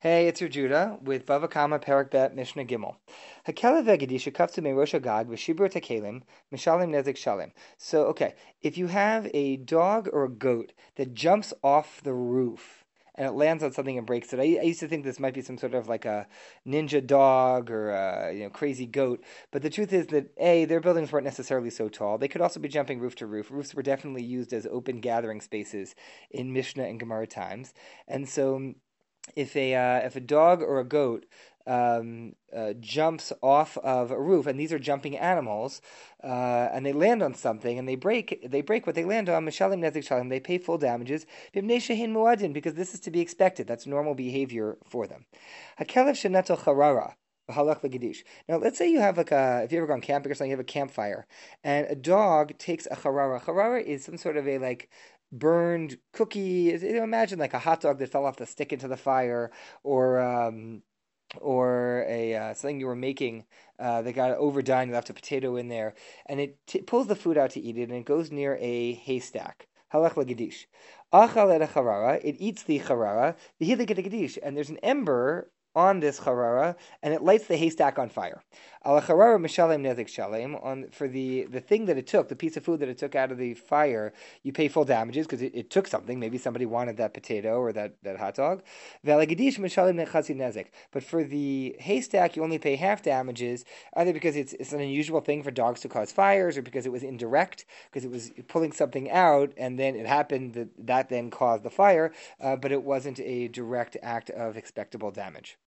Hey, it's your Judah with Bava Kama Perak Bet Mishnah Gimel. Hakela vegedisha kaftu me rosh agag v'shibur tekelim mishalim nezik shalim. So, okay, if you have a dog or a goat that jumps off the roof and it lands on something and breaks it, I, I used to think this might be some sort of like a ninja dog or a you know crazy goat, but the truth is that a their buildings weren't necessarily so tall. They could also be jumping roof to roof. Roofs were definitely used as open gathering spaces in Mishnah and Gemara times, and so if a uh, if a dog or a goat um, uh, jumps off of a roof, and these are jumping animals, uh, and they land on something, and they break they break what they land on. Mishalim nezik shalim, they pay full damages. muadin, because this is to be expected. That's normal behavior for them. Hakelev sheneto charara. Now, let's say you have like a, if you ever gone camping or something, you have a campfire, and a dog takes a charara. Charara is some sort of a like burned cookie. Imagine like a hot dog that fell off the stick into the fire, or um, or a uh, something you were making uh, that got overdone. You left a potato in there, and it t- pulls the food out to eat it, and it goes near a haystack. Halach legedish. Achal et harara. It eats the charara, and there's an ember on this charara, and it lights the haystack on fire. Al charara mishalem nezik shalem on for the the thing that it took, the piece of food that it took out of the fire, you pay full damages because it, it, took something. Maybe somebody wanted that potato or that, that hot dog. Velagadish mishalem nezik. But for the haystack, you only pay half damages, either because it's it's an unusual thing for dogs to cause fires, or because it was indirect, because it was pulling something out, and then it happened that that then caused the fire, uh, but it wasn't a direct act of expectable damage.